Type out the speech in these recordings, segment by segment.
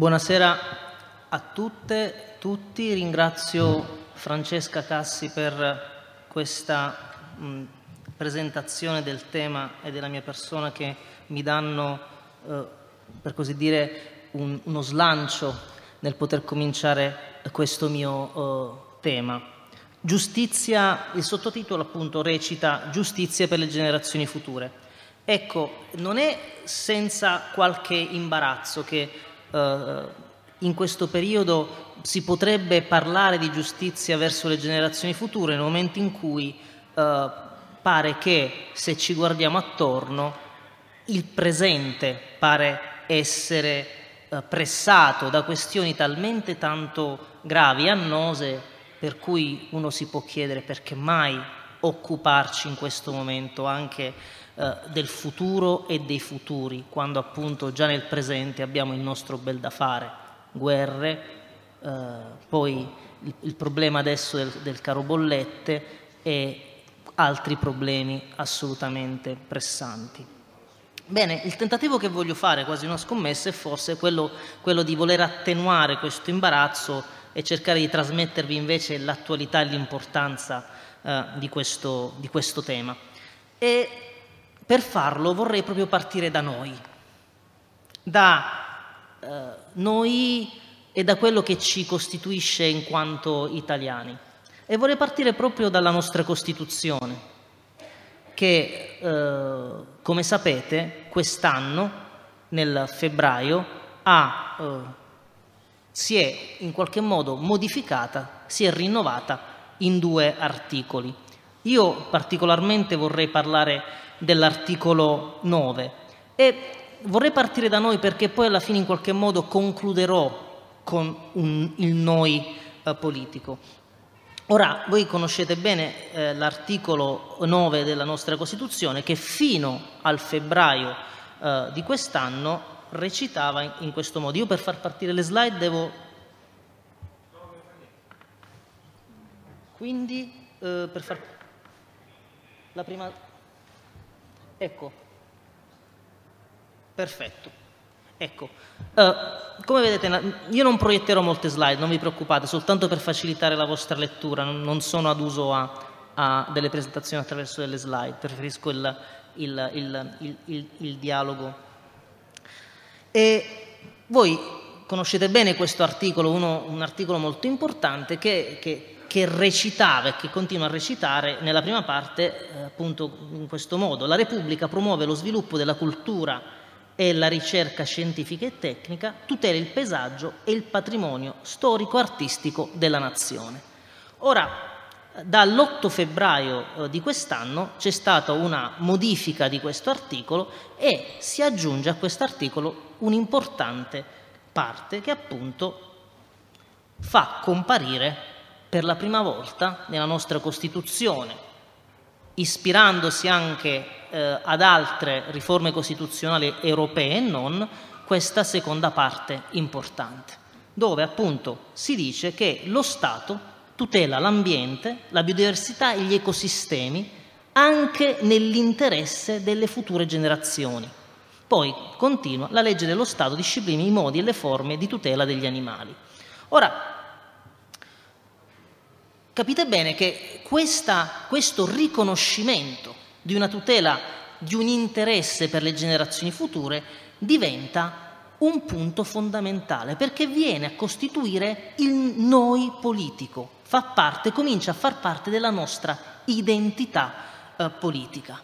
Buonasera a tutte, tutti. Ringrazio Francesca Cassi per questa mh, presentazione del tema e della mia persona che mi danno, eh, per così dire, un, uno slancio nel poter cominciare questo mio eh, tema. Giustizia, il sottotitolo appunto recita Giustizia per le generazioni future. Ecco, non è senza qualche imbarazzo che eh, in questo periodo si potrebbe parlare di giustizia verso le generazioni future nel momento in cui eh, pare che se ci guardiamo attorno il presente pare essere eh, pressato da questioni talmente tanto gravi e annose per cui uno si può chiedere perché mai occuparci in questo momento anche eh, del futuro e dei futuri, quando appunto già nel presente abbiamo il nostro bel da fare, guerre, eh, poi il, il, problema adesso del, del caro bollette e altri problemi assolutamente pressanti. Bene, il tentativo che voglio fare, quasi una scommessa, è forse quello, quello di voler attenuare questo imbarazzo e cercare di trasmettervi invece l'attualità e l'importanza eh, di, questo, di questo tema. E per farlo vorrei proprio partire da noi, da eh, noi e da quello che ci costituisce in quanto italiani. E vorrei partire proprio dalla nostra Costituzione, che, eh, come sapete, quest'anno, nel febbraio, ha, eh, si è in qualche modo modificata, si è rinnovata in due articoli. Io particolarmente vorrei parlare dell'articolo 9 e vorrei partire da noi perché poi alla fine in qualche modo concluderò con un, il noi eh, politico. Ora, voi conoscete bene eh, l'articolo 9 della nostra Costituzione che fino al febbraio eh, di quest'anno recitava in, in questo modo. Io per far partire le slide devo... Quindi, eh, per far... La prima... Ecco. Perfetto. Ecco, uh, come vedete io non proietterò molte slide, non vi preoccupate, soltanto per facilitare la vostra lettura, non sono ad uso a, a delle presentazioni attraverso delle slide, preferisco il, il, il, il dialogo. E voi conoscete bene questo articolo, uno, un articolo molto importante che, che che recitava e che continua a recitare nella prima parte eh, appunto in questo modo. La Repubblica promuove lo sviluppo della cultura e la ricerca scientifica e tecnica, tutela il paesaggio e il patrimonio storico-artistico della nazione. Ora, dall'8 febbraio eh, di quest'anno c'è stata una modifica di questo articolo e si aggiunge a questo articolo un'importante parte che appunto fa comparire per la prima volta nella nostra Costituzione, ispirandosi anche eh, ad altre riforme costituzionali europee e non, questa seconda parte importante, dove appunto si dice che lo Stato tutela l'ambiente, la biodiversità e gli ecosistemi anche nell'interesse delle future generazioni. Poi continua, la legge dello Stato disciplina i modi e le forme di tutela degli animali. Ora, Capite bene che questa, questo riconoscimento di una tutela, di un interesse per le generazioni future diventa un punto fondamentale perché viene a costituire il noi politico, fa parte, comincia a far parte della nostra identità eh, politica.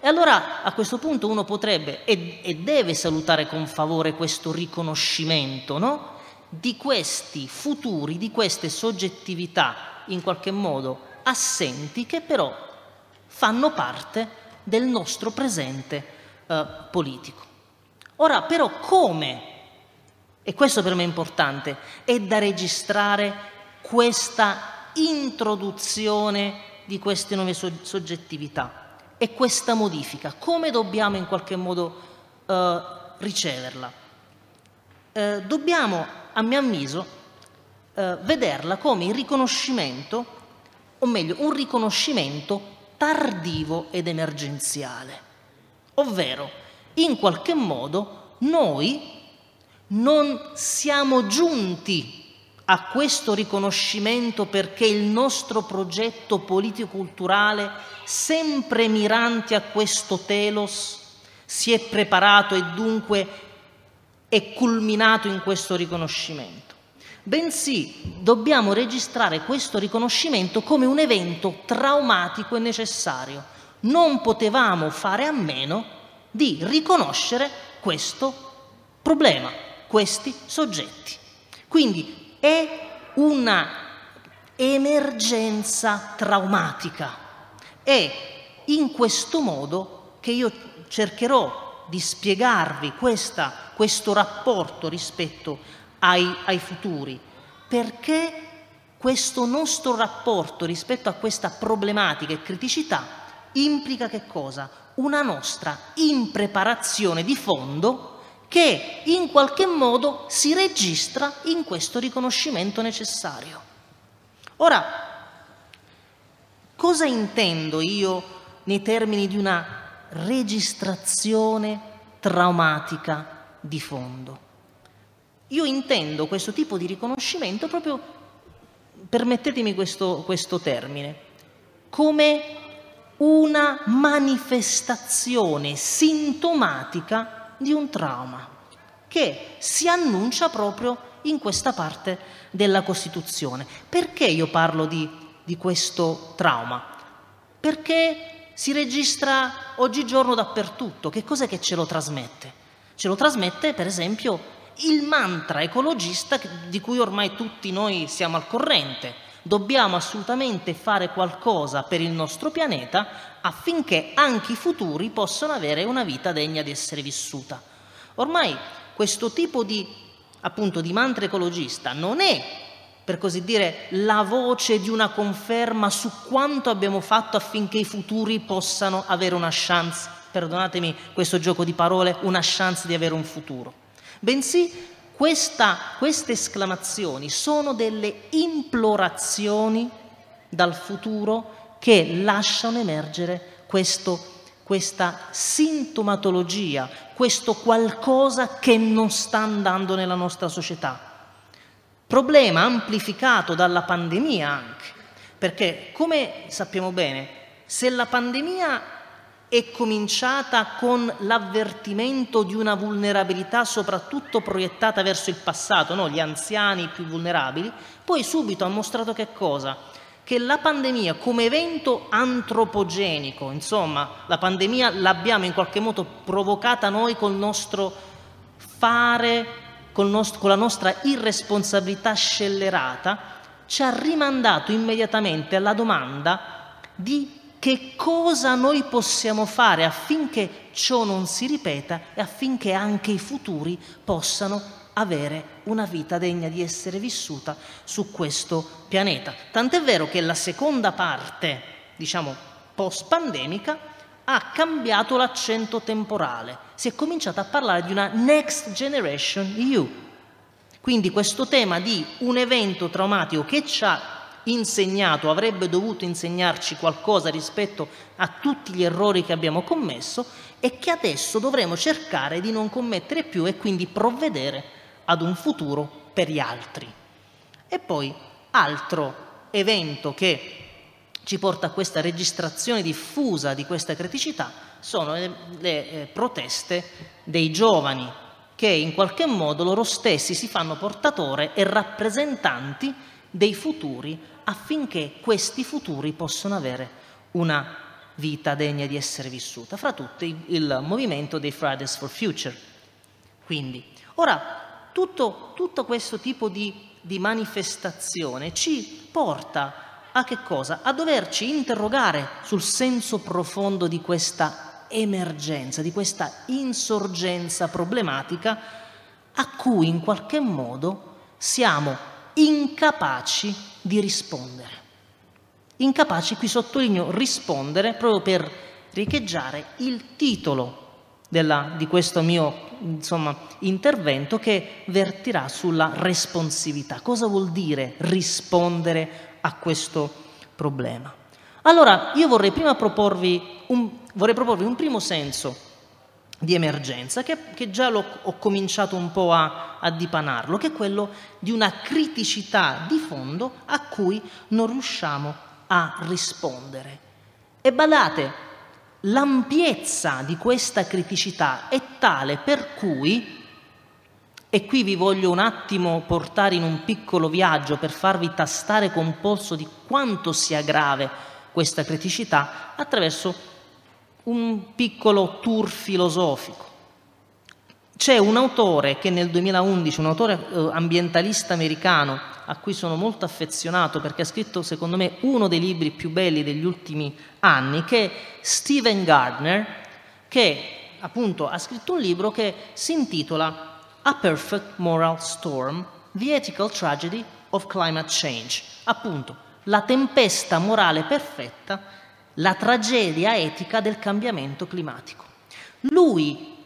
E allora a questo punto uno potrebbe e, e deve salutare con favore questo riconoscimento no? di questi futuri, di queste soggettività in qualche modo assenti che però fanno parte del nostro presente eh, politico. Ora però come, e questo per me è importante, è da registrare questa introduzione di queste nuove soggettività e questa modifica, come dobbiamo in qualche modo eh, riceverla? Eh, dobbiamo, a mio avviso, eh, vederla come il riconoscimento, o meglio, un riconoscimento tardivo ed emergenziale. Ovvero, in qualche modo, noi non siamo giunti a questo riconoscimento perché il nostro progetto politico-culturale, sempre mirante a questo telos, si è preparato e dunque è culminato in questo riconoscimento. Bensì dobbiamo registrare questo riconoscimento come un evento traumatico e necessario. Non potevamo fare a meno di riconoscere questo problema, questi soggetti. Quindi è una emergenza traumatica. È in questo modo che io cercherò di spiegarvi questa, questo rapporto rispetto ai, ai futuri, perché questo nostro rapporto rispetto a questa problematica e criticità implica che cosa? Una nostra impreparazione di fondo che in qualche modo si registra in questo riconoscimento necessario. Ora, cosa intendo io nei termini di una registrazione traumatica di fondo? Io intendo questo tipo di riconoscimento proprio, permettetemi questo, questo termine, come una manifestazione sintomatica di un trauma che si annuncia proprio in questa parte della Costituzione. Perché io parlo di, di questo trauma? Perché si registra oggigiorno dappertutto. Che cos'è che ce lo trasmette? Ce lo trasmette, per esempio, il mantra ecologista di cui ormai tutti noi siamo al corrente. Dobbiamo assolutamente fare qualcosa per il nostro pianeta affinché anche i futuri possano avere una vita degna di essere vissuta. Ormai questo tipo di, appunto, di mantra ecologista non è, per così dire, la voce di una conferma su quanto abbiamo fatto affinché i futuri possano avere una chance, perdonatemi questo gioco di parole, una chance di avere un futuro. Bensì questa, queste esclamazioni sono delle implorazioni dal futuro che lasciano emergere questo, questa sintomatologia, questo qualcosa che non sta andando nella nostra società. Problema amplificato dalla pandemia anche, perché come sappiamo bene, se la pandemia è cominciata con l'avvertimento di una vulnerabilità soprattutto proiettata verso il passato, no? gli anziani più vulnerabili, poi subito ha mostrato che cosa? che la pandemia come evento antropogenico, insomma, la pandemia l'abbiamo in qualche modo provocata noi col nostro fare, col nostro, con la nostra irresponsabilità scellerata, ci ha rimandato immediatamente alla domanda di che cosa noi possiamo fare affinché ciò non si ripeta e affinché anche i futuri possano avere una vita degna di essere vissuta su questo pianeta. Tant'è vero che la seconda parte, diciamo, post-pandemica, ha cambiato l'accento temporale. Si è cominciato a parlare di una Next Generation EU. Quindi questo tema di un evento traumatico che ci ha insegnato, avrebbe dovuto insegnarci qualcosa rispetto a tutti gli errori che abbiamo commesso e che adesso dovremo cercare di non commettere più e quindi provvedere ad un futuro per gli altri. E poi altro evento che ci porta a questa registrazione diffusa di questa criticità sono le, le eh, proteste dei giovani che in qualche modo loro stessi si fanno portatore e rappresentanti dei futuri affinché questi futuri possano avere una vita degna di essere vissuta, fra tutti il movimento dei Fridays for Future. Quindi, ora tutto, tutto questo tipo di, di manifestazione ci porta a che cosa? A doverci interrogare sul senso profondo di questa emergenza, di questa insorgenza problematica a cui in qualche modo siamo incapaci di rispondere. Incapaci, qui sottolineo rispondere proprio per riecheggiare il titolo della, di questo mio insomma, intervento che vertirà sulla responsività. Cosa vuol dire rispondere a questo problema? Allora, io vorrei prima proporvi un, vorrei proporvi un primo senso di emergenza, che, che già ho cominciato un po' a, a dipanarlo, che è quello di una criticità di fondo a cui non riusciamo a rispondere. E badate, l'ampiezza di questa criticità è tale per cui, e qui vi voglio un attimo portare in un piccolo viaggio per farvi tastare con polso di quanto sia grave questa criticità, attraverso un piccolo tour filosofico. C'è un autore che nel 2011, un autore eh, ambientalista americano a cui sono molto affezionato perché ha scritto secondo me uno dei libri più belli degli ultimi anni, che è Stephen Gardner, che appunto ha scritto un libro che si intitola A Perfect Moral Storm, The Ethical Tragedy of Climate Change, appunto la tempesta morale perfetta la tragedia etica del cambiamento climatico. Lui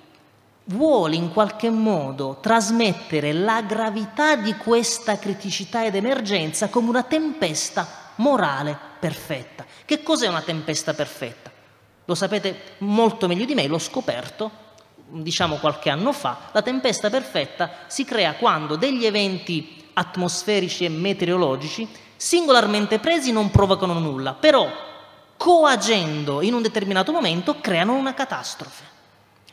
vuole in qualche modo trasmettere la gravità di questa criticità ed emergenza come una tempesta morale perfetta. Che cos'è una tempesta perfetta? Lo sapete molto meglio di me, l'ho scoperto diciamo qualche anno fa, la tempesta perfetta si crea quando degli eventi atmosferici e meteorologici singolarmente presi non provocano nulla, però coagendo in un determinato momento, creano una catastrofe.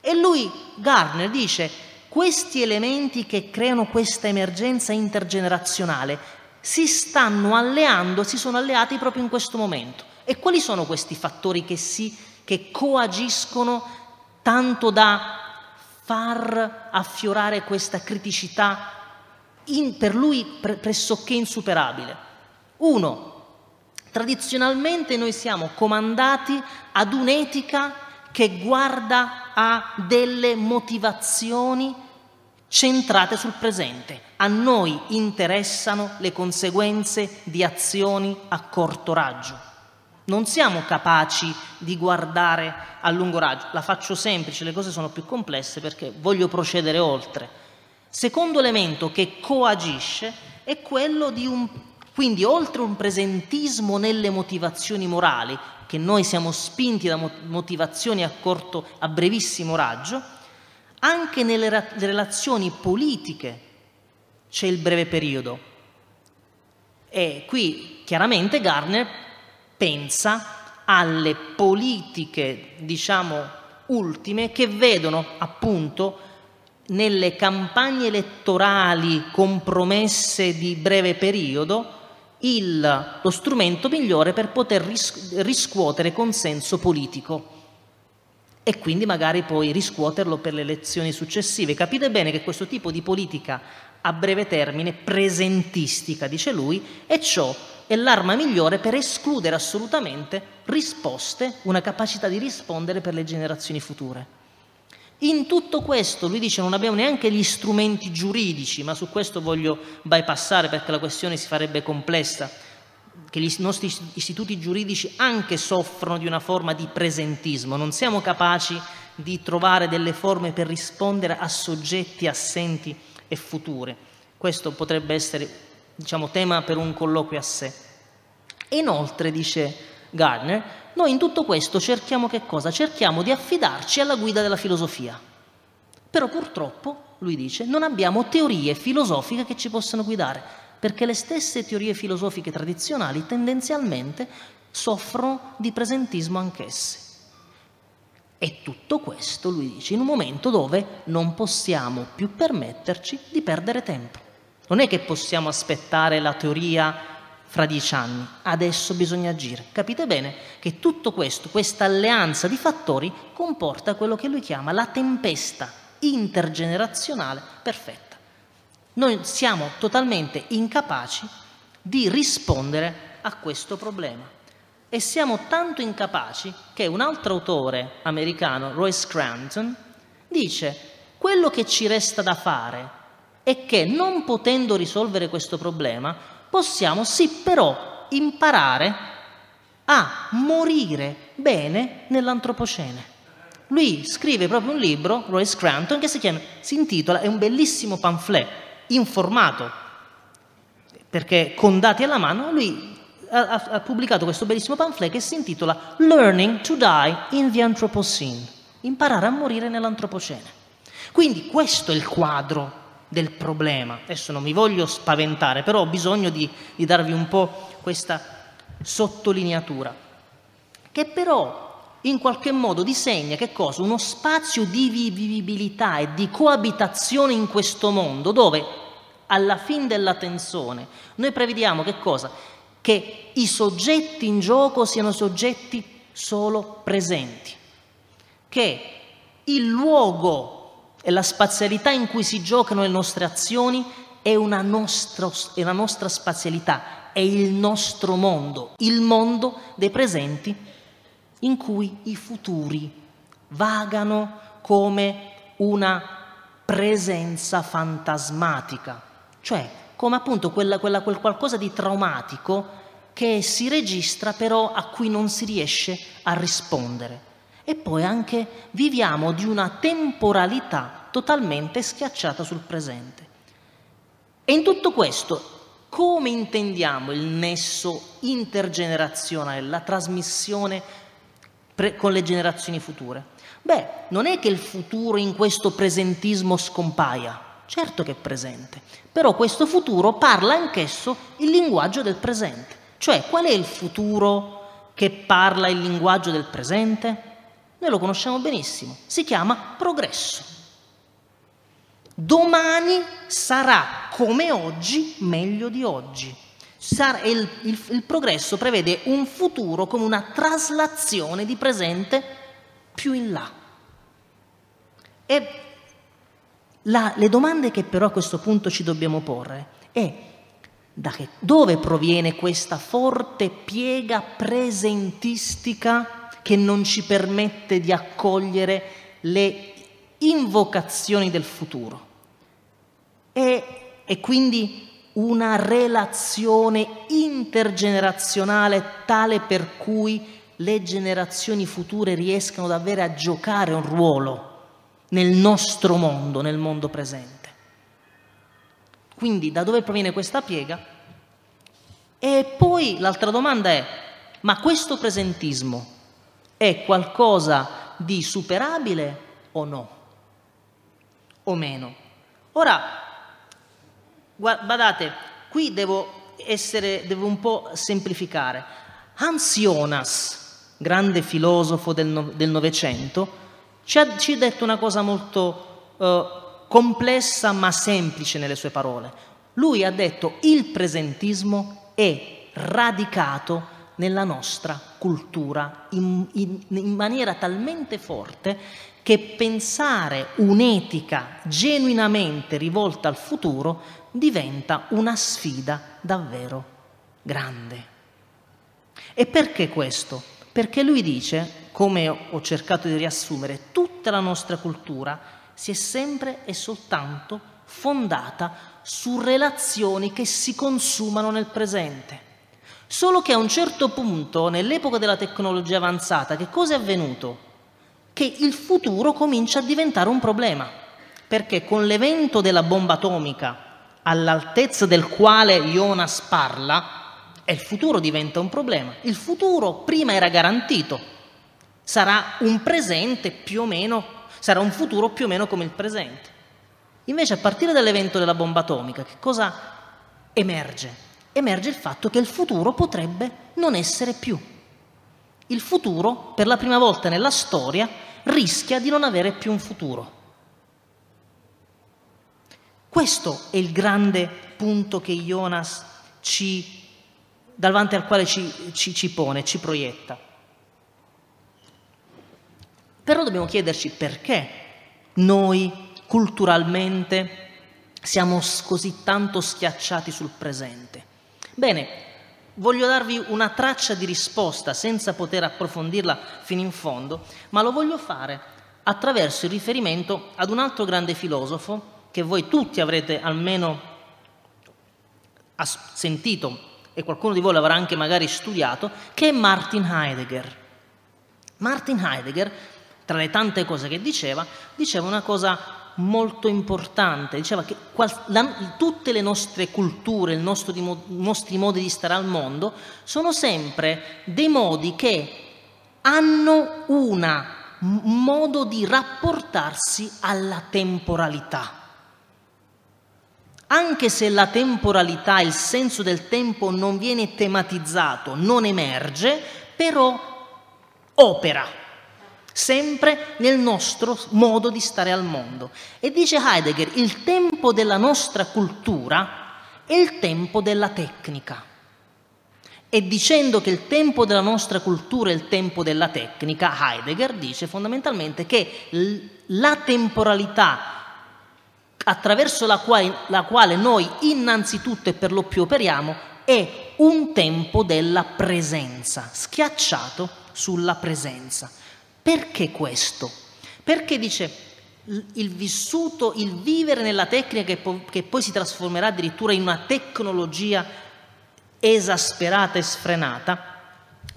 E lui, Garner, dice, questi elementi che creano questa emergenza intergenerazionale si stanno alleando, si sono alleati proprio in questo momento. E quali sono questi fattori che, si, che coagiscono tanto da far affiorare questa criticità in, per lui pressoché insuperabile? Uno, Tradizionalmente noi siamo comandati ad un'etica che guarda a delle motivazioni centrate sul presente. A noi interessano le conseguenze di azioni a corto raggio. Non siamo capaci di guardare a lungo raggio. La faccio semplice, le cose sono più complesse perché voglio procedere oltre. Secondo elemento che coagisce è quello di un quindi oltre un presentismo nelle motivazioni morali, che noi siamo spinti da motivazioni a corto, a brevissimo raggio, anche nelle relazioni politiche c'è il breve periodo. E qui chiaramente Garner pensa alle politiche, diciamo, ultime che vedono appunto nelle campagne elettorali compromesse di breve periodo il, lo strumento migliore per poter ris- riscuotere consenso politico e quindi magari poi riscuoterlo per le elezioni successive. Capite bene che questo tipo di politica a breve termine, presentistica, dice lui, e ciò è l'arma migliore per escludere assolutamente risposte, una capacità di rispondere per le generazioni future. In tutto questo, lui dice, non abbiamo neanche gli strumenti giuridici, ma su questo voglio bypassare perché la questione si farebbe complessa, che i nostri istituti giuridici anche soffrono di una forma di presentismo, non siamo capaci di trovare delle forme per rispondere a soggetti assenti e future. Questo potrebbe essere, diciamo, tema per un colloquio a sé. Inoltre, dice Gardner, noi in tutto questo cerchiamo che cosa? Cerchiamo di affidarci alla guida della filosofia. Però purtroppo, lui dice, non abbiamo teorie filosofiche che ci possano guidare, perché le stesse teorie filosofiche tradizionali tendenzialmente soffrono di presentismo anch'esse. E tutto questo, lui dice, in un momento dove non possiamo più permetterci di perdere tempo. Non è che possiamo aspettare la teoria fra dieci anni, adesso bisogna agire. Capite bene che tutto questo, questa alleanza di fattori, comporta quello che lui chiama la tempesta intergenerazionale perfetta. Noi siamo totalmente incapaci di rispondere a questo problema e siamo tanto incapaci che un altro autore americano, Roy Scranton, dice quello che ci resta da fare è che non potendo risolvere questo problema possiamo sì però imparare a morire bene nell'antropocene. Lui scrive proprio un libro, Roy Scranton, che si, chiama, si intitola, è un bellissimo pamphlet informato, perché con dati alla mano, lui ha, ha pubblicato questo bellissimo pamphlet che si intitola Learning to Die in the Anthropocene, imparare a morire nell'antropocene. Quindi questo è il quadro del problema. Adesso non mi voglio spaventare, però ho bisogno di, di darvi un po' questa sottolineatura, che però in qualche modo disegna che cosa? Uno spazio di vivibilità e di coabitazione in questo mondo dove alla fine della tensione noi prevediamo che cosa? Che i soggetti in gioco siano soggetti solo presenti, che il luogo e la spazialità in cui si giocano le nostre azioni è una nostra, è una nostra spazialità, è il nostro mondo, il mondo dei presenti in cui i futuri vagano come una presenza fantasmatica, cioè come appunto quella, quella, quel qualcosa di traumatico che si registra però a cui non si riesce a rispondere. E poi anche viviamo di una temporalità totalmente schiacciata sul presente. E in tutto questo come intendiamo il nesso intergenerazionale, la trasmissione pre- con le generazioni future? Beh, non è che il futuro in questo presentismo scompaia, certo che è presente, però questo futuro parla anch'esso il linguaggio del presente. Cioè, qual è il futuro che parla il linguaggio del presente? Noi lo conosciamo benissimo, si chiama progresso. Domani sarà come oggi, meglio di oggi. Il, il, il, progresso prevede un futuro come una traslazione di presente più in là. E la, le domande che però a questo punto ci dobbiamo porre è da che, dove proviene questa forte piega presentistica che non ci permette di accogliere le invocazioni del futuro? E, e quindi una relazione intergenerazionale tale per cui le generazioni future riescano davvero a giocare un ruolo nel nostro mondo, nel mondo presente. Quindi da dove proviene questa piega? E poi l'altra domanda è, ma questo presentismo è qualcosa di superabile o no? O meno? Ora, badate, qui devo, essere, devo un po' semplificare. Hans Jonas, grande filosofo del Novecento, ci ha, ci ha detto una cosa molto uh, complessa ma semplice nelle sue parole. Lui ha detto il presentismo è radicato nella nostra cultura in, in, in maniera talmente forte che pensare un'etica genuinamente rivolta al futuro diventa una sfida davvero grande. E perché questo? Perché lui dice, come ho cercato di riassumere, tutta la nostra cultura si è sempre e soltanto fondata su relazioni che si consumano nel presente. Solo che a un certo punto, nell'epoca della tecnologia avanzata, che cosa è avvenuto? Che il futuro comincia a diventare un problema, perché con l'evento della bomba atomica, all'altezza del quale Jonas parla, il futuro diventa un problema. Il futuro prima era garantito, sarà un presente più o meno sarà un futuro più o meno come il presente. Invece a partire dall'evento della bomba atomica, che cosa emerge? Emerge il fatto che il futuro potrebbe non essere più. Il futuro, per la prima volta nella storia, rischia di non avere più un futuro. Questo è il grande punto che Jonas ci, davanti al quale ci, ci, ci pone, ci proietta. Però dobbiamo chiederci perché noi culturalmente siamo così tanto schiacciati sul presente. Bene, voglio darvi una traccia di risposta senza poter approfondirla fino in fondo, ma lo voglio fare attraverso il riferimento ad un altro grande filosofo che voi tutti avrete almeno sentito e qualcuno di voi l'avrà anche magari studiato, che è Martin Heidegger. Martin Heidegger tra le tante cose che diceva, diceva una cosa molto importante, diceva che qual- la, tutte le nostre culture, i nostri, modi di stare al mondo sono sempre dei modi che hanno un modo di rapportarsi alla temporalità. Anche se la temporalità, il senso del tempo non viene tematizzato, non emerge, però opera sempre nel nostro modo di stare al mondo. E dice Heidegger, il tempo della nostra cultura è il tempo della tecnica. E dicendo che il tempo della nostra cultura è il tempo della tecnica, Heidegger dice fondamentalmente che la temporalità attraverso la quale, la quale noi innanzitutto e per lo più operiamo è un tempo della presenza, schiacciato sulla presenza. Perché questo? Perché dice il vissuto, il vivere nella tecnica che, po- che poi si trasformerà addirittura in una tecnologia esasperata e sfrenata,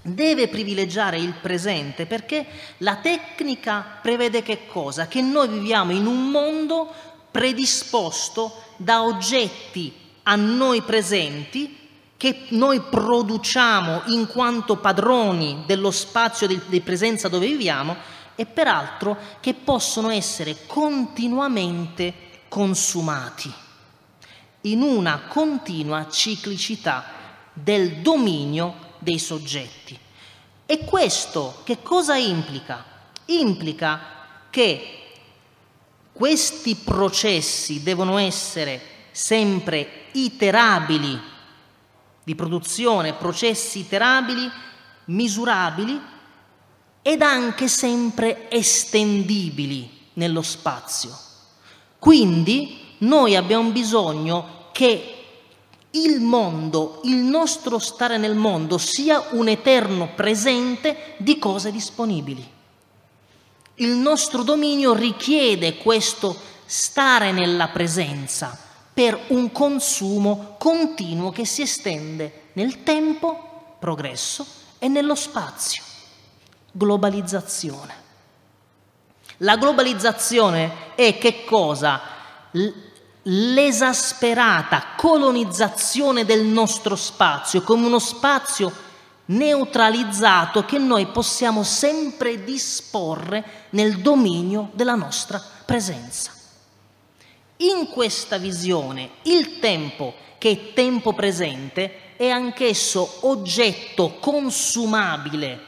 deve privilegiare il presente perché la tecnica prevede che cosa? Che noi viviamo in un mondo predisposto da oggetti a noi presenti che noi produciamo in quanto padroni dello spazio di, di presenza dove viviamo e peraltro che possono essere continuamente consumati in una continua ciclicità del dominio dei soggetti. E questo che cosa implica? Implica che questi processi devono essere sempre iterabili di produzione, processi iterabili, misurabili ed anche sempre estendibili nello spazio. Quindi noi abbiamo bisogno che il mondo, il nostro stare nel mondo sia un eterno presente di cose disponibili. Il nostro dominio richiede questo stare nella presenza per un consumo continuo che si estende nel tempo, progresso, e nello spazio, globalizzazione. La globalizzazione è che cosa? l'esasperata colonizzazione del nostro spazio come uno spazio neutralizzato che noi possiamo sempre disporre nel dominio della nostra presenza. In questa visione il tempo, che è tempo presente, è anch'esso oggetto consumabile,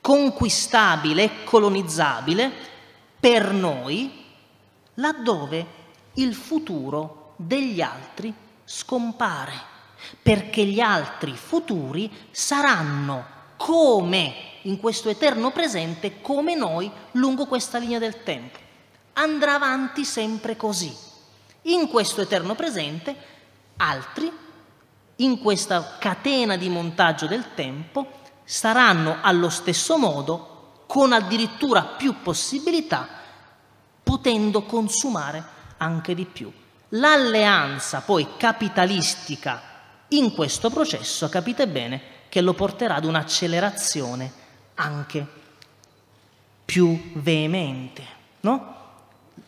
conquistabile colonizzabile per noi laddove il futuro degli altri scompare, perché gli altri futuri saranno come in questo eterno presente, come noi lungo questa linea del tempo. Andrà avanti sempre così. In questo eterno presente, altri, in questa catena di montaggio del tempo, saranno allo stesso modo, con addirittura più possibilità, potendo consumare anche di più. L'alleanza poi capitalistica in questo processo, capite bene, che lo porterà ad un'accelerazione anche più veemente. No?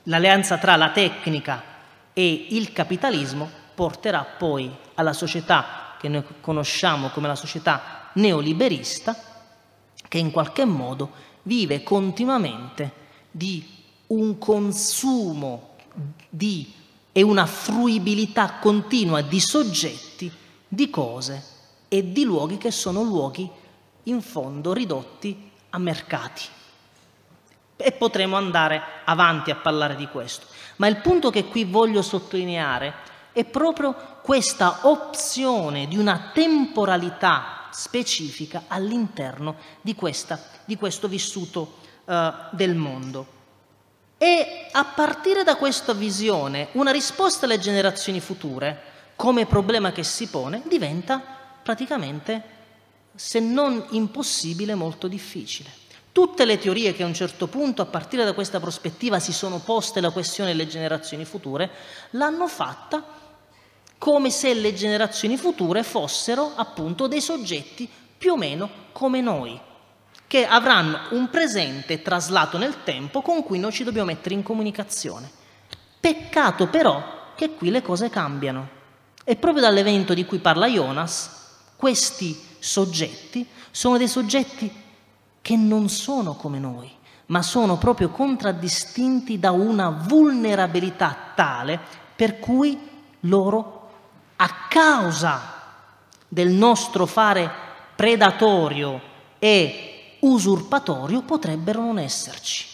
L'alleanza tra la tecnica e il capitalismo porterà poi alla società che noi conosciamo come la società neoliberista, che in qualche modo vive continuamente di un consumo di, e una fruibilità continua di soggetti, di cose e di luoghi che sono luoghi in fondo ridotti a mercati. E potremo andare avanti a parlare di questo. Ma il punto che qui voglio sottolineare è proprio questa opzione di una temporalità specifica all'interno di, questa, di questo vissuto uh, del mondo. E a partire da questa visione, una risposta alle generazioni future, come problema che si pone, diventa praticamente, se non impossibile, molto difficile. Tutte le teorie che a un certo punto, a partire da questa prospettiva, si sono poste la questione delle generazioni future, l'hanno fatta come se le generazioni future fossero appunto dei soggetti più o meno come noi, che avranno un presente traslato nel tempo con cui noi ci dobbiamo mettere in comunicazione. Peccato però che qui le cose cambiano. E proprio dall'evento di cui parla Jonas, questi soggetti sono dei soggetti che non sono come noi, ma sono proprio contraddistinti da una vulnerabilità tale per cui loro, a causa del nostro fare predatorio e usurpatorio, potrebbero non esserci.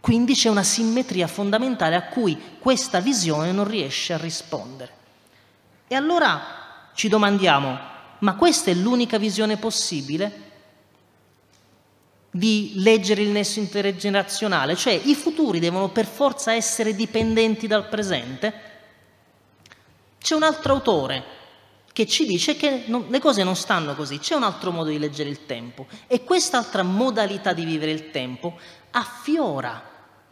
Quindi c'è una simmetria fondamentale a cui questa visione non riesce a rispondere. E allora ci domandiamo, ma questa è l'unica visione possibile? Di leggere il nesso intergenerazionale, cioè i futuri devono per forza essere dipendenti dal presente? C'è un altro autore che ci dice che non, le cose non stanno così, c'è un altro modo di leggere il tempo e quest'altra modalità di vivere il tempo affiora,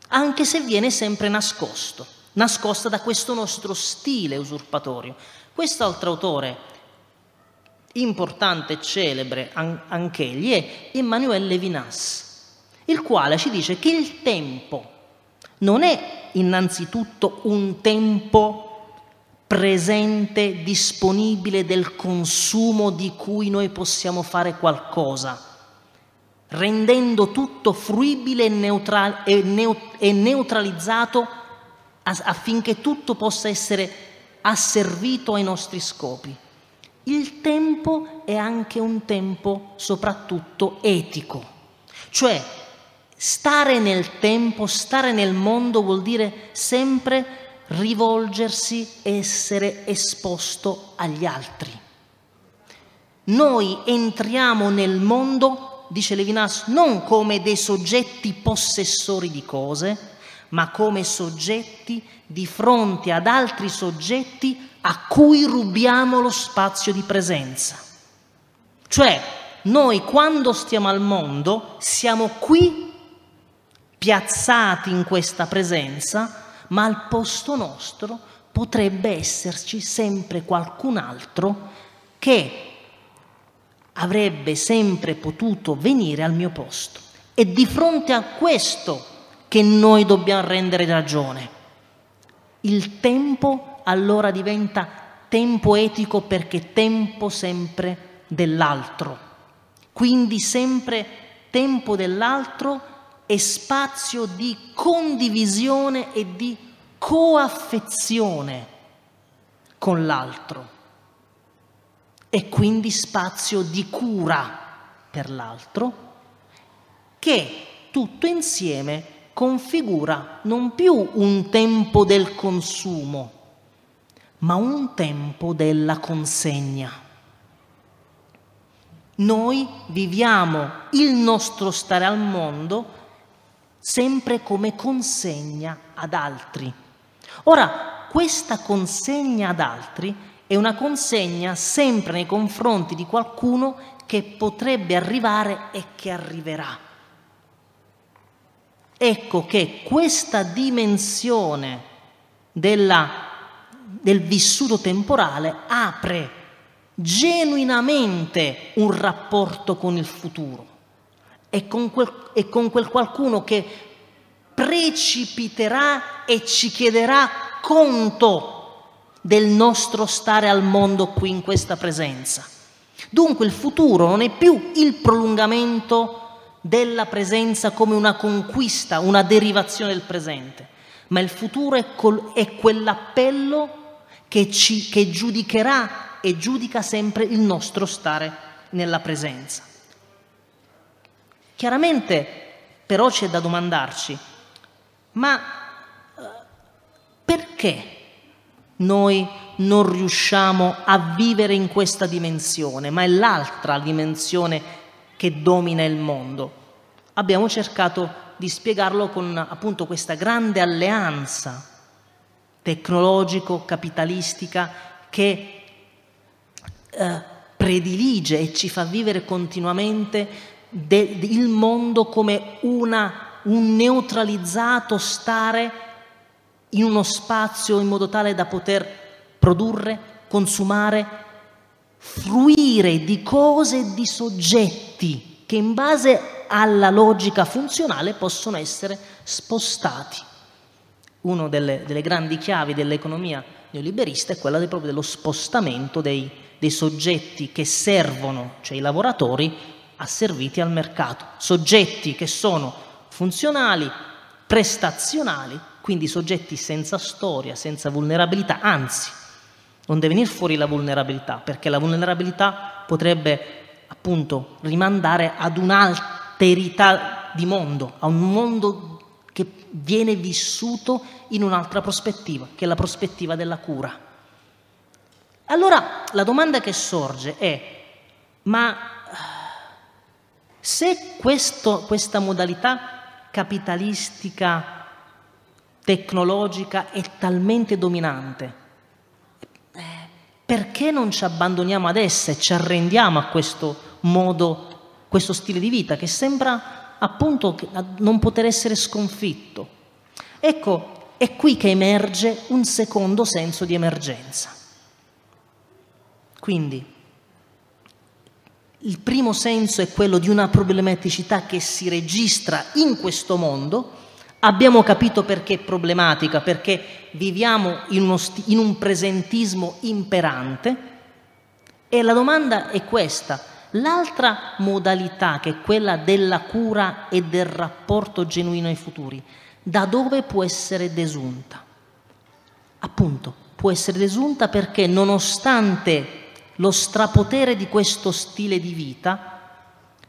anche se viene sempre nascosto, nascosta da questo nostro stile usurpatorio. Quest'altro autore importante e celebre anch'egli è Emmanuel Levinas, il quale ci dice che il tempo non è innanzitutto un tempo presente, disponibile del consumo di cui noi possiamo fare qualcosa, rendendo tutto fruibile e, neutral- e, neut- e neutralizzato affinché tutto possa essere asservito ai nostri scopi il tempo è anche un tempo soprattutto etico, cioè stare nel tempo, stare nel mondo vuol dire sempre rivolgersi, essere esposto agli altri. Noi entriamo nel mondo, dice Levinas, non come dei soggetti possessori di cose, ma come soggetti di fronte ad altri soggetti a cui rubiamo lo spazio di presenza. Cioè, noi quando stiamo al mondo siamo qui piazzati in questa presenza, ma al posto nostro potrebbe esserci sempre qualcun altro che avrebbe sempre potuto venire al mio posto. È di fronte a questo che noi dobbiamo rendere ragione. Il tempo allora diventa tempo etico perché tempo sempre dell'altro. Quindi sempre tempo dell'altro e spazio di condivisione e di coaffezione con l'altro e quindi spazio di cura per l'altro che tutto insieme configura non più un tempo del consumo, ma un tempo della consegna. Noi viviamo il nostro stare al mondo sempre come consegna ad altri. Ora, questa consegna ad altri è una consegna sempre nei confronti di qualcuno che potrebbe arrivare e che arriverà. Ecco che questa dimensione della del vissuto temporale apre genuinamente un rapporto con il futuro e con quel, e con quel qualcuno che precipiterà e ci chiederà conto del nostro stare al mondo qui in questa presenza. Dunque il futuro non è più il prolungamento della presenza come una conquista, una derivazione del presente, ma il futuro è, col, è quell'appello che, ci, che giudicherà e giudica sempre il nostro stare nella presenza. Chiaramente però c'è da domandarci, ma eh, perché noi non riusciamo a vivere in questa dimensione, ma è l'altra dimensione che domina il mondo? Abbiamo cercato di spiegarlo con appunto questa grande alleanza tecnologico-capitalistica che eh, predilige e ci fa vivere continuamente de- il mondo come una, un neutralizzato stare in uno spazio in modo tale da poter produrre, consumare, fruire di cose e di soggetti che in base alla logica funzionale possono essere spostati una delle, delle, grandi chiavi dell'economia neoliberista è quella proprio dello spostamento dei, dei, soggetti che servono, cioè i lavoratori, asserviti al mercato, soggetti che sono funzionali, prestazionali, quindi soggetti senza storia, senza vulnerabilità, anzi, non deve venire fuori la vulnerabilità, perché la vulnerabilità potrebbe appunto rimandare ad un'alterità di mondo, a un mondo viene vissuto in un'altra prospettiva, che è la prospettiva della cura. Allora la domanda che sorge è, ma se questo, questa modalità capitalistica tecnologica è talmente dominante, eh, perché non ci abbandoniamo ad essa e ci arrendiamo a questo modo, questo stile di vita che sembra appunto non poter essere sconfitto? Ecco, è qui che emerge un secondo senso di emergenza. Quindi, il primo senso è quello di una problematicità che si registra in questo mondo, Abbiamo capito perché è problematica, perché viviamo in, sti- in un presentismo imperante e la domanda è questa. L'altra modalità, che è quella della cura e del rapporto genuino ai futuri, da dove può essere desunta? Appunto, può essere desunta perché nonostante lo strapotere di questo stile di vita,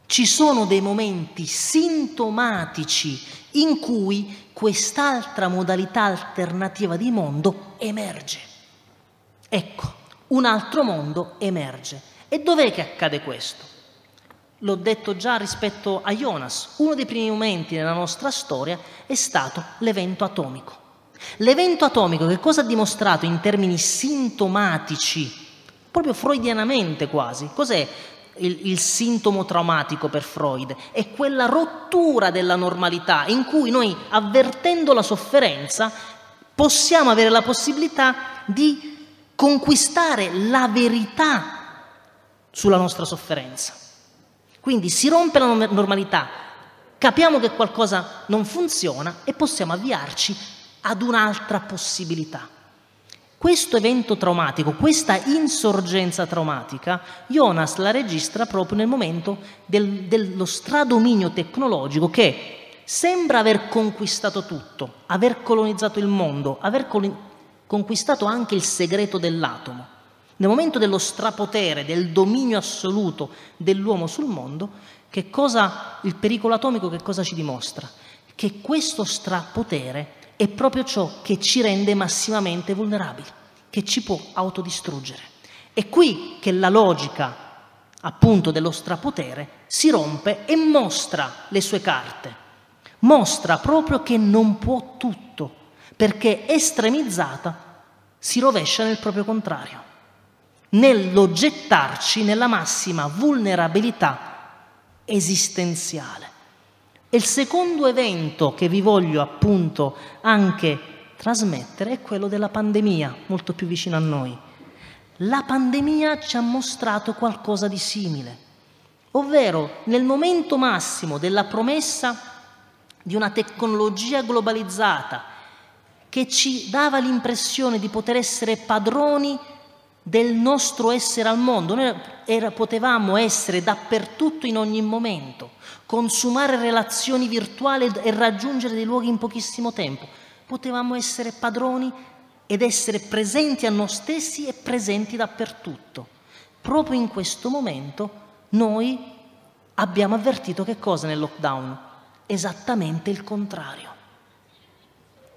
ci sono dei momenti sintomatici in cui quest'altra modalità alternativa di mondo emerge. Ecco, un altro mondo emerge. E dov'è che accade questo? L'ho detto già rispetto a Jonas, uno dei primi momenti nella nostra storia è stato l'evento atomico. L'evento atomico che cosa ha dimostrato in termini sintomatici, proprio freudianamente quasi? Cos'è il, il, sintomo traumatico per Freud, è quella rottura della normalità in cui noi, avvertendo la sofferenza, possiamo avere la possibilità di conquistare la verità sulla nostra sofferenza. Quindi si rompe la normalità, capiamo che qualcosa non funziona e possiamo avviarci ad un'altra possibilità. Questo evento traumatico, questa insorgenza traumatica, Jonas la registra proprio nel momento del, dello stradominio tecnologico che sembra aver conquistato tutto, aver colonizzato il mondo, aver conquistato anche il segreto dell'atomo. Nel momento dello strapotere, del dominio assoluto dell'uomo sul mondo, che cosa, il pericolo atomico che cosa ci dimostra? Che questo strapotere è proprio ciò che ci rende massimamente vulnerabili, che ci può autodistruggere. È qui che la logica, appunto, dello strapotere si rompe e mostra le sue carte. Mostra proprio che non può tutto, perché estremizzata si rovescia nel proprio contrario, nello gettarci nella massima vulnerabilità esistenziale. E il secondo evento che vi voglio appunto anche trasmettere è quello della pandemia, molto più vicino a noi. La pandemia ci ha mostrato qualcosa di simile, ovvero nel momento massimo della promessa di una tecnologia globalizzata che ci dava l'impressione di poter essere padroni del nostro essere al mondo. Noi era, potevamo essere dappertutto in ogni momento, consumare relazioni virtuali e raggiungere dei luoghi in pochissimo tempo. Potevamo essere padroni ed essere presenti a noi stessi e presenti dappertutto. Proprio in questo momento noi abbiamo avvertito che cosa nel lockdown? Esattamente il contrario.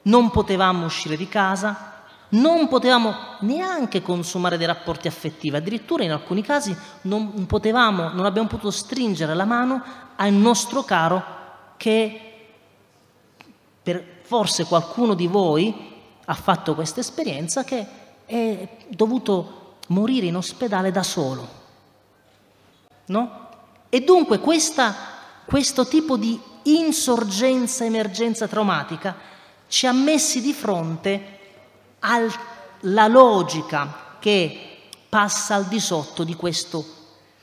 Non potevamo uscire di casa, non potevamo neanche consumare dei rapporti affettivi, addirittura in alcuni casi non, potevamo, non abbiamo potuto stringere la mano al nostro caro che per, forse qualcuno di voi ha fatto questa esperienza che è dovuto morire in ospedale da solo. No? E dunque questa, questo tipo di insorgenza, emergenza traumatica ci ha messi di fronte alla logica che passa al di sotto di, questo,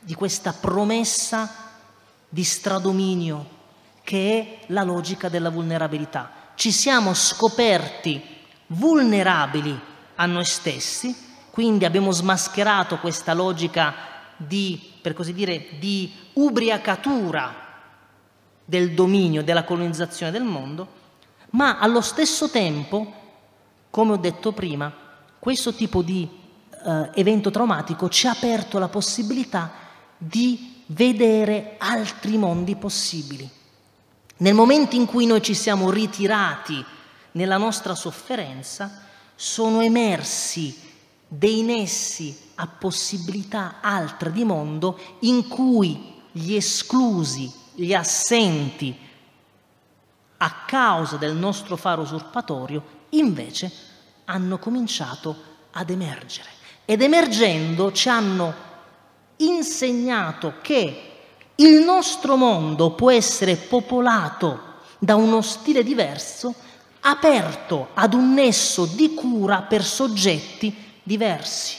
di questa promessa di stradominio che è la logica della vulnerabilità. Ci siamo scoperti vulnerabili a noi stessi, quindi abbiamo smascherato questa logica di per così dire, di ubriacatura del dominio, della colonizzazione del mondo, ma allo stesso tempo, come ho detto prima, questo tipo di eh, evento traumatico ci ha aperto la possibilità di vedere altri mondi possibili. Nel momento in cui noi ci siamo ritirati nella nostra sofferenza, sono emersi dei nessi a possibilità altre di mondo in cui gli esclusi, gli assenti, a causa del nostro faro usurpatorio, invece hanno cominciato ad emergere. Ed emergendo ci hanno insegnato che il nostro mondo può essere popolato da uno stile diverso, aperto ad un nesso di cura per soggetti diversi.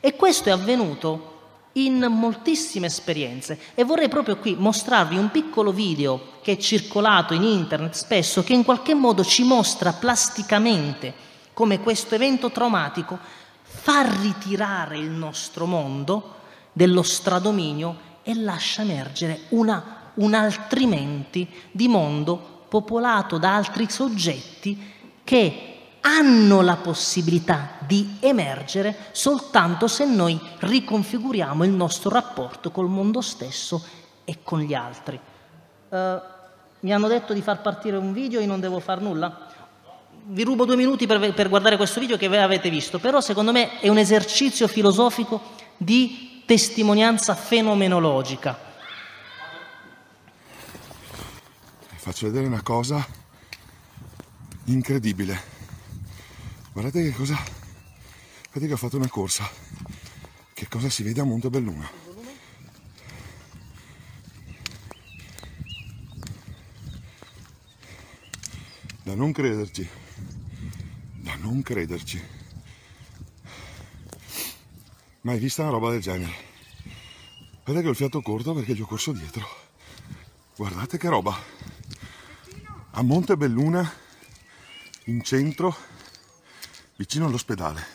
E questo è avvenuto in moltissime esperienze. E vorrei proprio qui mostrarvi un piccolo video che è circolato in internet spesso che in qualche modo ci mostra plasticamente come questo evento traumatico fa ritirare il nostro mondo dello stradominio e lascia emergere una, un altrimenti di mondo popolato da altri soggetti che hanno la possibilità di emergere soltanto se noi riconfiguriamo il nostro rapporto col mondo stesso e con gli altri. Uh, mi hanno detto di far partire un video e non devo far nulla? Vi rubo due minuti per, per guardare questo video che avete visto, però secondo me è un esercizio filosofico di testimonianza fenomenologica. Faccio vedere una cosa incredibile. Guardate che cosa... Guardate che ho fatto una corsa. Che cosa si vede a Montebelluna. Da non crederci. Da non crederci. Mai vista una roba del genere. Guarda che ho il fiato corto perché gli ho corso dietro. Guardate che roba. A Monte Belluna, in centro, vicino all'ospedale.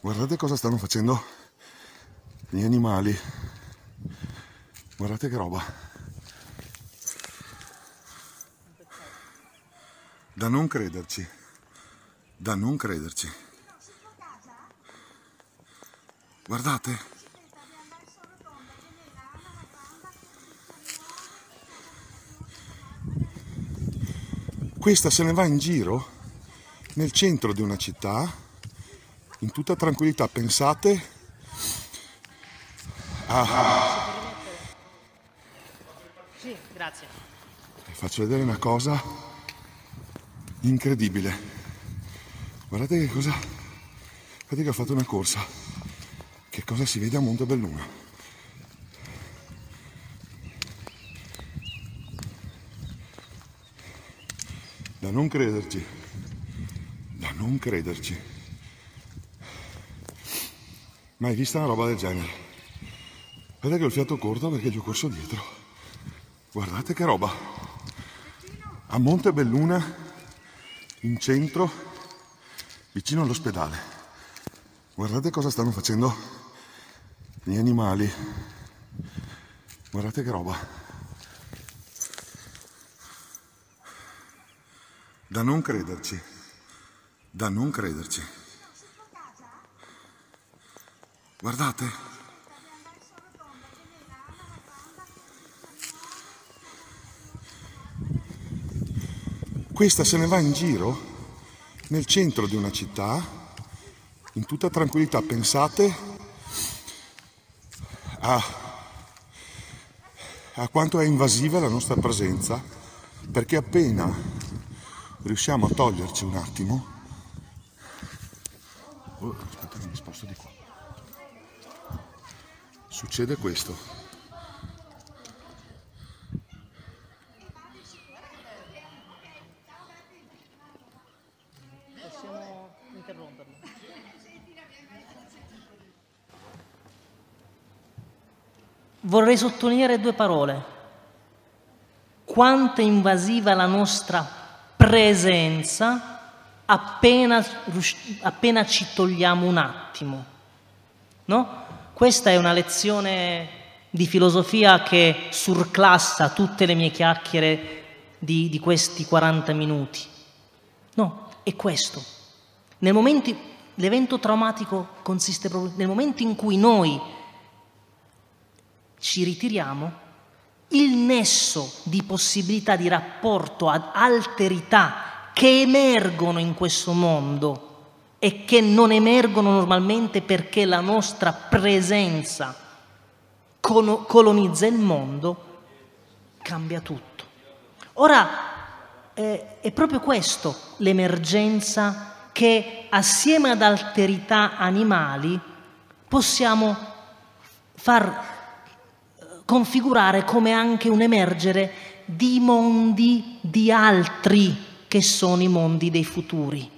Guardate cosa stanno facendo gli animali. Guardate che roba. Da non crederci. Da non crederci. Guardate. Questa se ne va in giro nel centro di una città, in tutta tranquillità. Pensate a... Sì, grazie. Faccio vedere una cosa incredibile. Guardate che cosa... Guardate che ho fatto una corsa che cosa si vede a Montebelluna. Da non crederci, non crederci. Mai vista una roba del genere. Guarda che ho il fiato corto perché gli ho corso dietro. Guardate che roba. A Montebelluna, in centro, vicino all'ospedale. Guardate cosa stanno facendo gli animali. Guardate che roba. Da non crederci. Da non crederci. Guardate. Questa se ne va in giro nel centro di una città, in tutta tranquillità. Pensate a, a quanto è invasiva la nostra presenza, perché appena riusciamo a toglierci un attimo, oh, aspetta che mi sposto di qua, succede questo. vorrei sottolineare due parole. Quanto è invasiva la nostra presenza appena, appena ci togliamo un attimo. No? questa è una lezione di filosofia che surclassa tutte le mie chiacchiere di, di questi 40 minuti. No, è questo. Momento, l'evento traumatico consiste proprio nel momento in cui noi ci ritiriamo, il nesso di possibilità di rapporto ad alterità che emergono in questo mondo e che non emergono normalmente perché la nostra presenza colonizza il mondo, cambia tutto. Ora eh, è proprio questo l'emergenza che assieme ad alterità animali possiamo far configurare come anche un emergere di mondi di altri che sono i mondi dei futuri.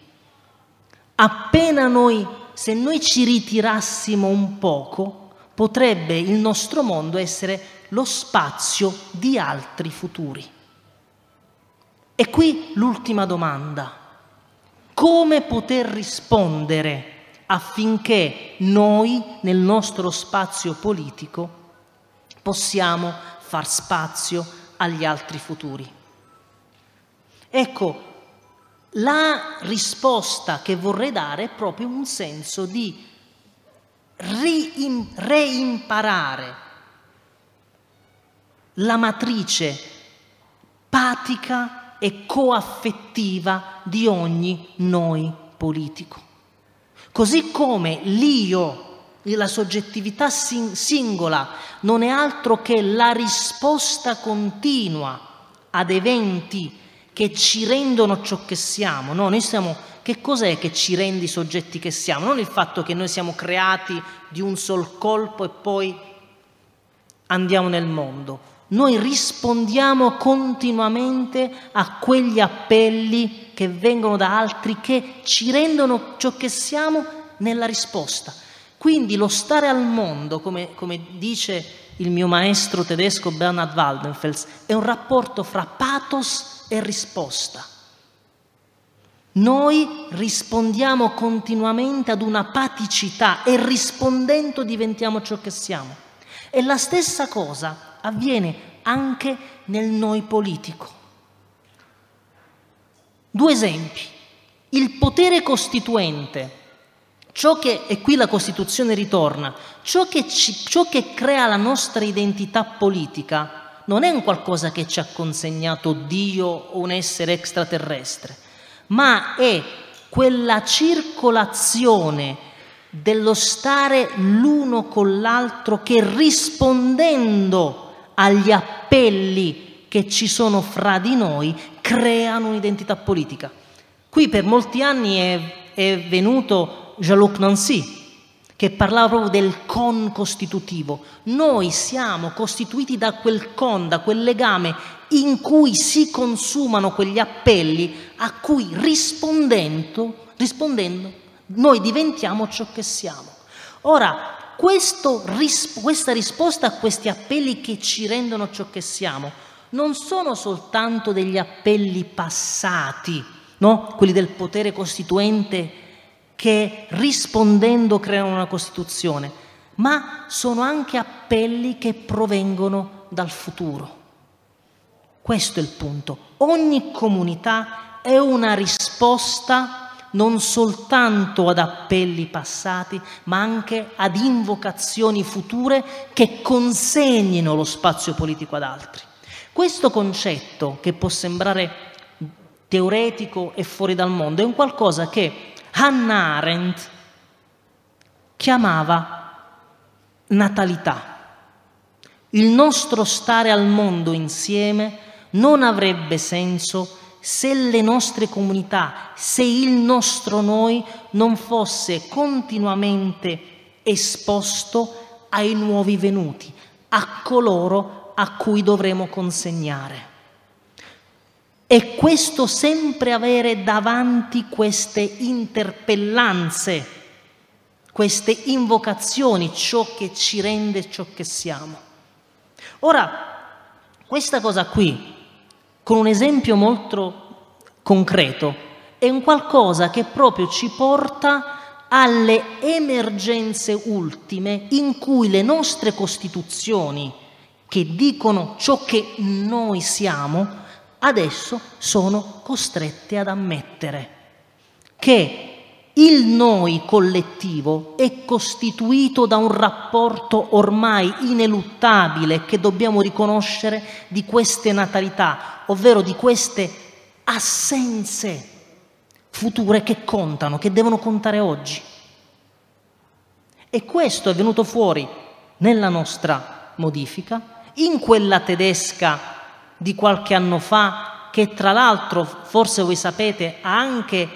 Appena noi, se noi ci ritirassimo un poco, potrebbe il nostro mondo essere lo spazio di altri futuri. E qui l'ultima domanda. Come poter rispondere affinché noi nel nostro spazio politico possiamo far spazio agli altri futuri? Ecco, la risposta che vorrei dare è proprio un senso di reimparare la matrice patica e coaffettiva di ogni noi politico. Così come l'io, la soggettività singola, non è altro che la risposta continua ad eventi che ci rendono ciò che siamo. No, noi siamo, che cos'è che ci rende i soggetti che siamo? Non il fatto che noi siamo creati di un sol colpo e poi andiamo nel mondo. Noi rispondiamo continuamente a quegli appelli che vengono da altri che ci rendono ciò che siamo nella risposta. Quindi lo stare al mondo, come, come dice il mio maestro tedesco Bernhard Waldenfels, è un rapporto fra pathos e risposta. Noi rispondiamo continuamente ad una paticità e rispondendo diventiamo ciò che siamo. E la stessa cosa avviene anche nel noi politico. Due esempi. Il potere costituente, ciò che, e qui la Costituzione ritorna, ciò che, ci, ciò che crea la nostra identità politica non è un qualcosa che ci ha consegnato Dio o un essere extraterrestre, ma è quella circolazione dello stare l'uno con l'altro che rispondendo agli appelli che ci sono fra di noi creano un'identità politica. Qui per molti anni è, è venuto Jean-Luc Nancy, che parlava proprio del con costitutivo. Noi siamo costituiti da quel con, da quel legame in cui si consumano quegli appelli a cui rispondendo, rispondendo noi diventiamo ciò che siamo. Ora, questo, questa risposta a questi appelli che ci rendono ciò che siamo non sono soltanto degli appelli passati, no? quelli del potere costituente che rispondendo creano una Costituzione, ma sono anche appelli che provengono dal futuro. Questo è il punto. Ogni comunità è una risposta non soltanto ad appelli passati, ma anche ad invocazioni future che consegnino lo spazio politico ad altri. Questo concetto, che può sembrare teoretico e fuori dal mondo, è un qualcosa che Hannah Arendt chiamava natalità. Il nostro stare al mondo insieme non avrebbe senso se le nostre comunità, se il nostro noi non fosse continuamente esposto ai nuovi venuti, a coloro a cui dovremo consegnare. E questo sempre avere davanti queste interpellanze, queste invocazioni, ciò che ci rende ciò che siamo. Ora, questa cosa qui, con un esempio molto concreto, è un qualcosa che proprio ci porta alle emergenze ultime in cui le nostre costituzioni, che dicono ciò che noi siamo, adesso sono costrette ad ammettere che il noi collettivo è costituito da un rapporto ormai ineluttabile che dobbiamo riconoscere di queste natalità, ovvero di queste assenze future che contano, che devono contare oggi. E questo è venuto fuori nella nostra modifica, in quella tedesca di qualche anno fa, che tra l'altro, forse voi sapete, ha anche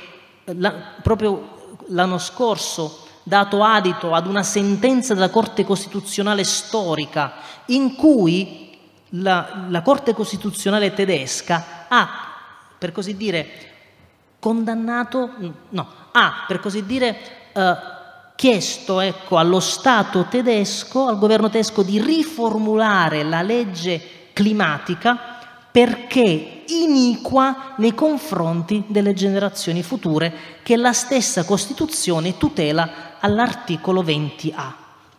la, proprio l'anno scorso dato adito ad una sentenza della Corte Costituzionale storica in cui la, la Corte Costituzionale tedesca ha, per così dire, condannato, no, ha per così dire eh, chiesto ecco, allo Stato tedesco, al governo tedesco di riformulare la legge climatica perché iniqua nei confronti delle generazioni future che la stessa Costituzione tutela all'articolo 20A.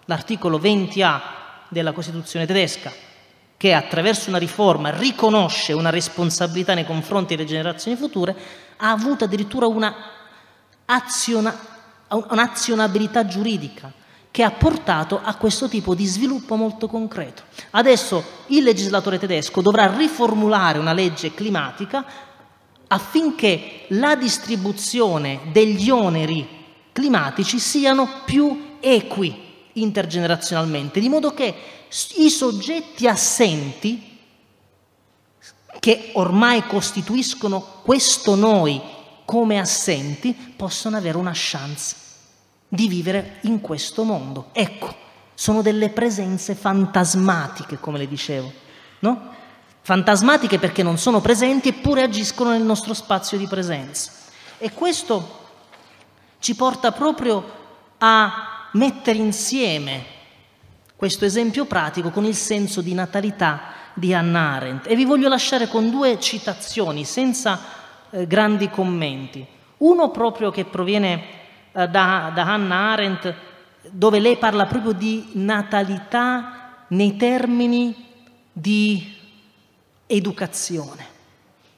L'articolo 20A della Costituzione tedesca che attraverso una riforma riconosce una responsabilità nei confronti delle generazioni future, ha avuto addirittura una aziona, un'azionabilità giuridica che ha portato a questo tipo di sviluppo molto concreto. Adesso il legislatore tedesco dovrà riformulare una legge climatica affinché la distribuzione degli oneri climatici siano più equi intergenerazionalmente, di modo che i soggetti assenti, che ormai costituiscono questo noi come assenti, possono avere una chance di vivere in questo mondo. Ecco, sono delle presenze fantasmatiche, come le dicevo, no? Fantasmatiche perché non sono presenti eppure agiscono nel nostro spazio di presenza. E questo ci porta proprio a mettere insieme questo esempio pratico con il senso di natalità di Hannah Arendt. E vi voglio lasciare con due citazioni senza eh, grandi commenti. Uno proprio che proviene da, da Hannah Arendt, dove lei parla proprio di natalità nei termini di educazione.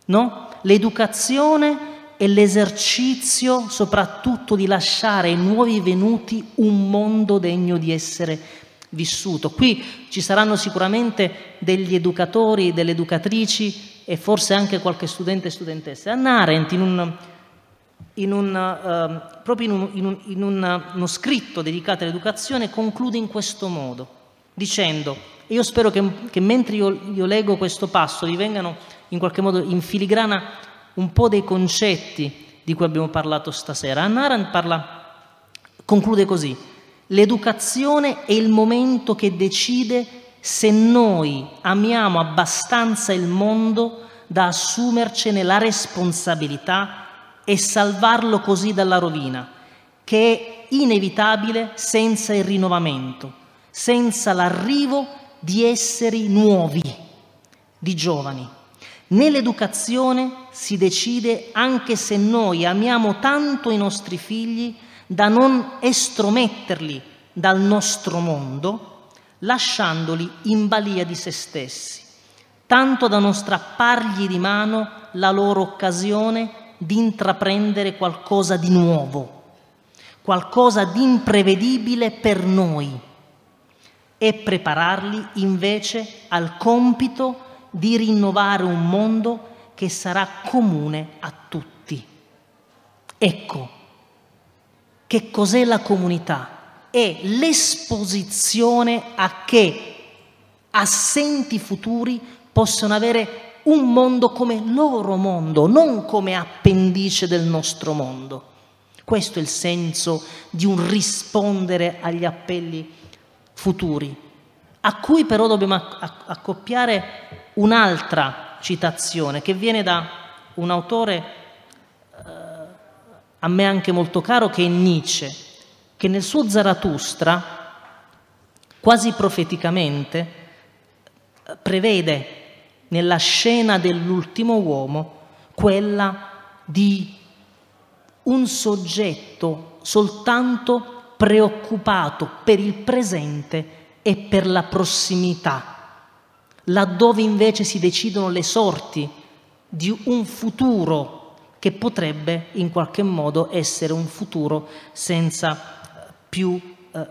No? L'educazione è l'esercizio soprattutto di lasciare ai nuovi venuti un mondo degno di essere vissuto. Qui ci saranno sicuramente degli educatori, delle educatrici e forse anche qualche studente e studentessa. Anna Arendt in un, in un, uh, proprio in, un, in, un, in uno scritto dedicato all'educazione conclude in questo modo, dicendo, e io spero che, che mentre io, io leggo questo passo vi vengano in qualche modo in filigrana un po' dei concetti di cui abbiamo parlato stasera. Anna Arendt parla, conclude così, L'educazione è il momento che decide se noi amiamo abbastanza il mondo da assumercene la responsabilità e salvarlo così dalla rovina, che è inevitabile senza il rinnovamento, senza l'arrivo di esseri nuovi, di giovani. Nell'educazione si decide anche se noi amiamo tanto i nostri figli da non estrometterli dal nostro mondo, lasciandoli in balia di se stessi, tanto da non strappargli di mano la loro occasione di intraprendere qualcosa di nuovo, qualcosa di imprevedibile per noi e prepararli invece al compito di rinnovare un mondo che sarà comune a tutti. Ecco che cos'è la comunità? È l'esposizione a che assenti futuri possono avere un mondo come loro mondo, non come appendice del nostro mondo. Questo è il senso di un rispondere agli appelli futuri, a cui però dobbiamo accoppiare un'altra citazione che viene da un autore a me anche molto caro, che è Nietzsche, che nel suo Zarathustra, quasi profeticamente, prevede nella scena dell'ultimo uomo quella di un soggetto soltanto preoccupato per il presente e per la prossimità, laddove invece si decidono le sorti di un futuro che potrebbe in qualche modo essere un futuro senza più eh,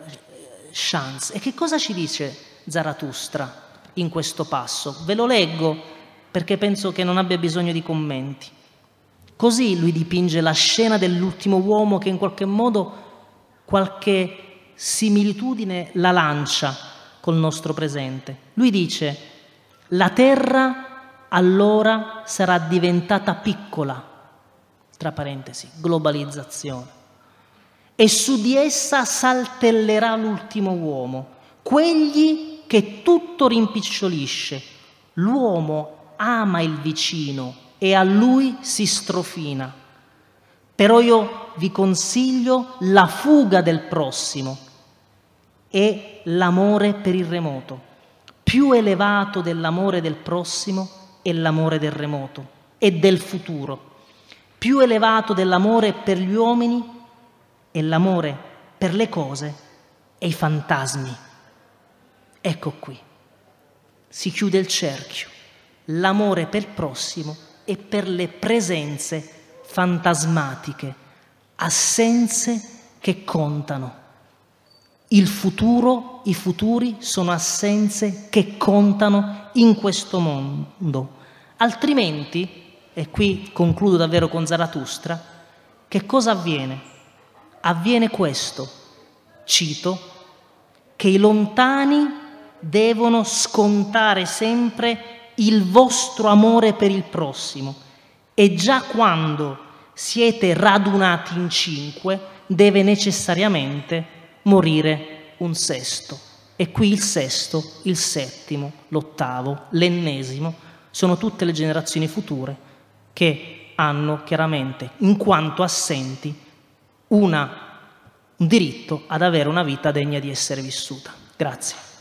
chance. E che cosa ci dice Zarathustra in questo passo? Ve lo leggo perché penso che non abbia bisogno di commenti. Così lui dipinge la scena dell'ultimo uomo che in qualche modo qualche similitudine la lancia col nostro presente. Lui dice, la terra allora sarà diventata piccola, tra parentesi, globalizzazione, e su di essa saltellerà l'ultimo uomo, quegli che tutto rimpicciolisce. L'uomo ama il vicino e a lui si strofina. Però io vi consiglio la fuga del prossimo e l'amore per il remoto. Più elevato dell'amore del prossimo è l'amore del remoto e del futuro. Più elevato dell'amore per gli uomini è l'amore per le cose e i fantasmi. Ecco qui. Si chiude il cerchio. L'amore per il prossimo e per le presenze fantasmatiche, assenze che contano. Il futuro, i futuri sono assenze che contano in questo mondo. Altrimenti, e qui concludo davvero con Zarathustra, che cosa avviene? Avviene questo, cito, che i lontani devono scontare sempre il vostro amore per il prossimo e già quando siete radunati in cinque deve necessariamente morire un sesto. E qui il sesto, il settimo, l'ottavo, l'ennesimo, sono tutte le generazioni future che hanno chiaramente, in quanto assenti, una, un diritto ad avere una vita degna di essere vissuta. Grazie.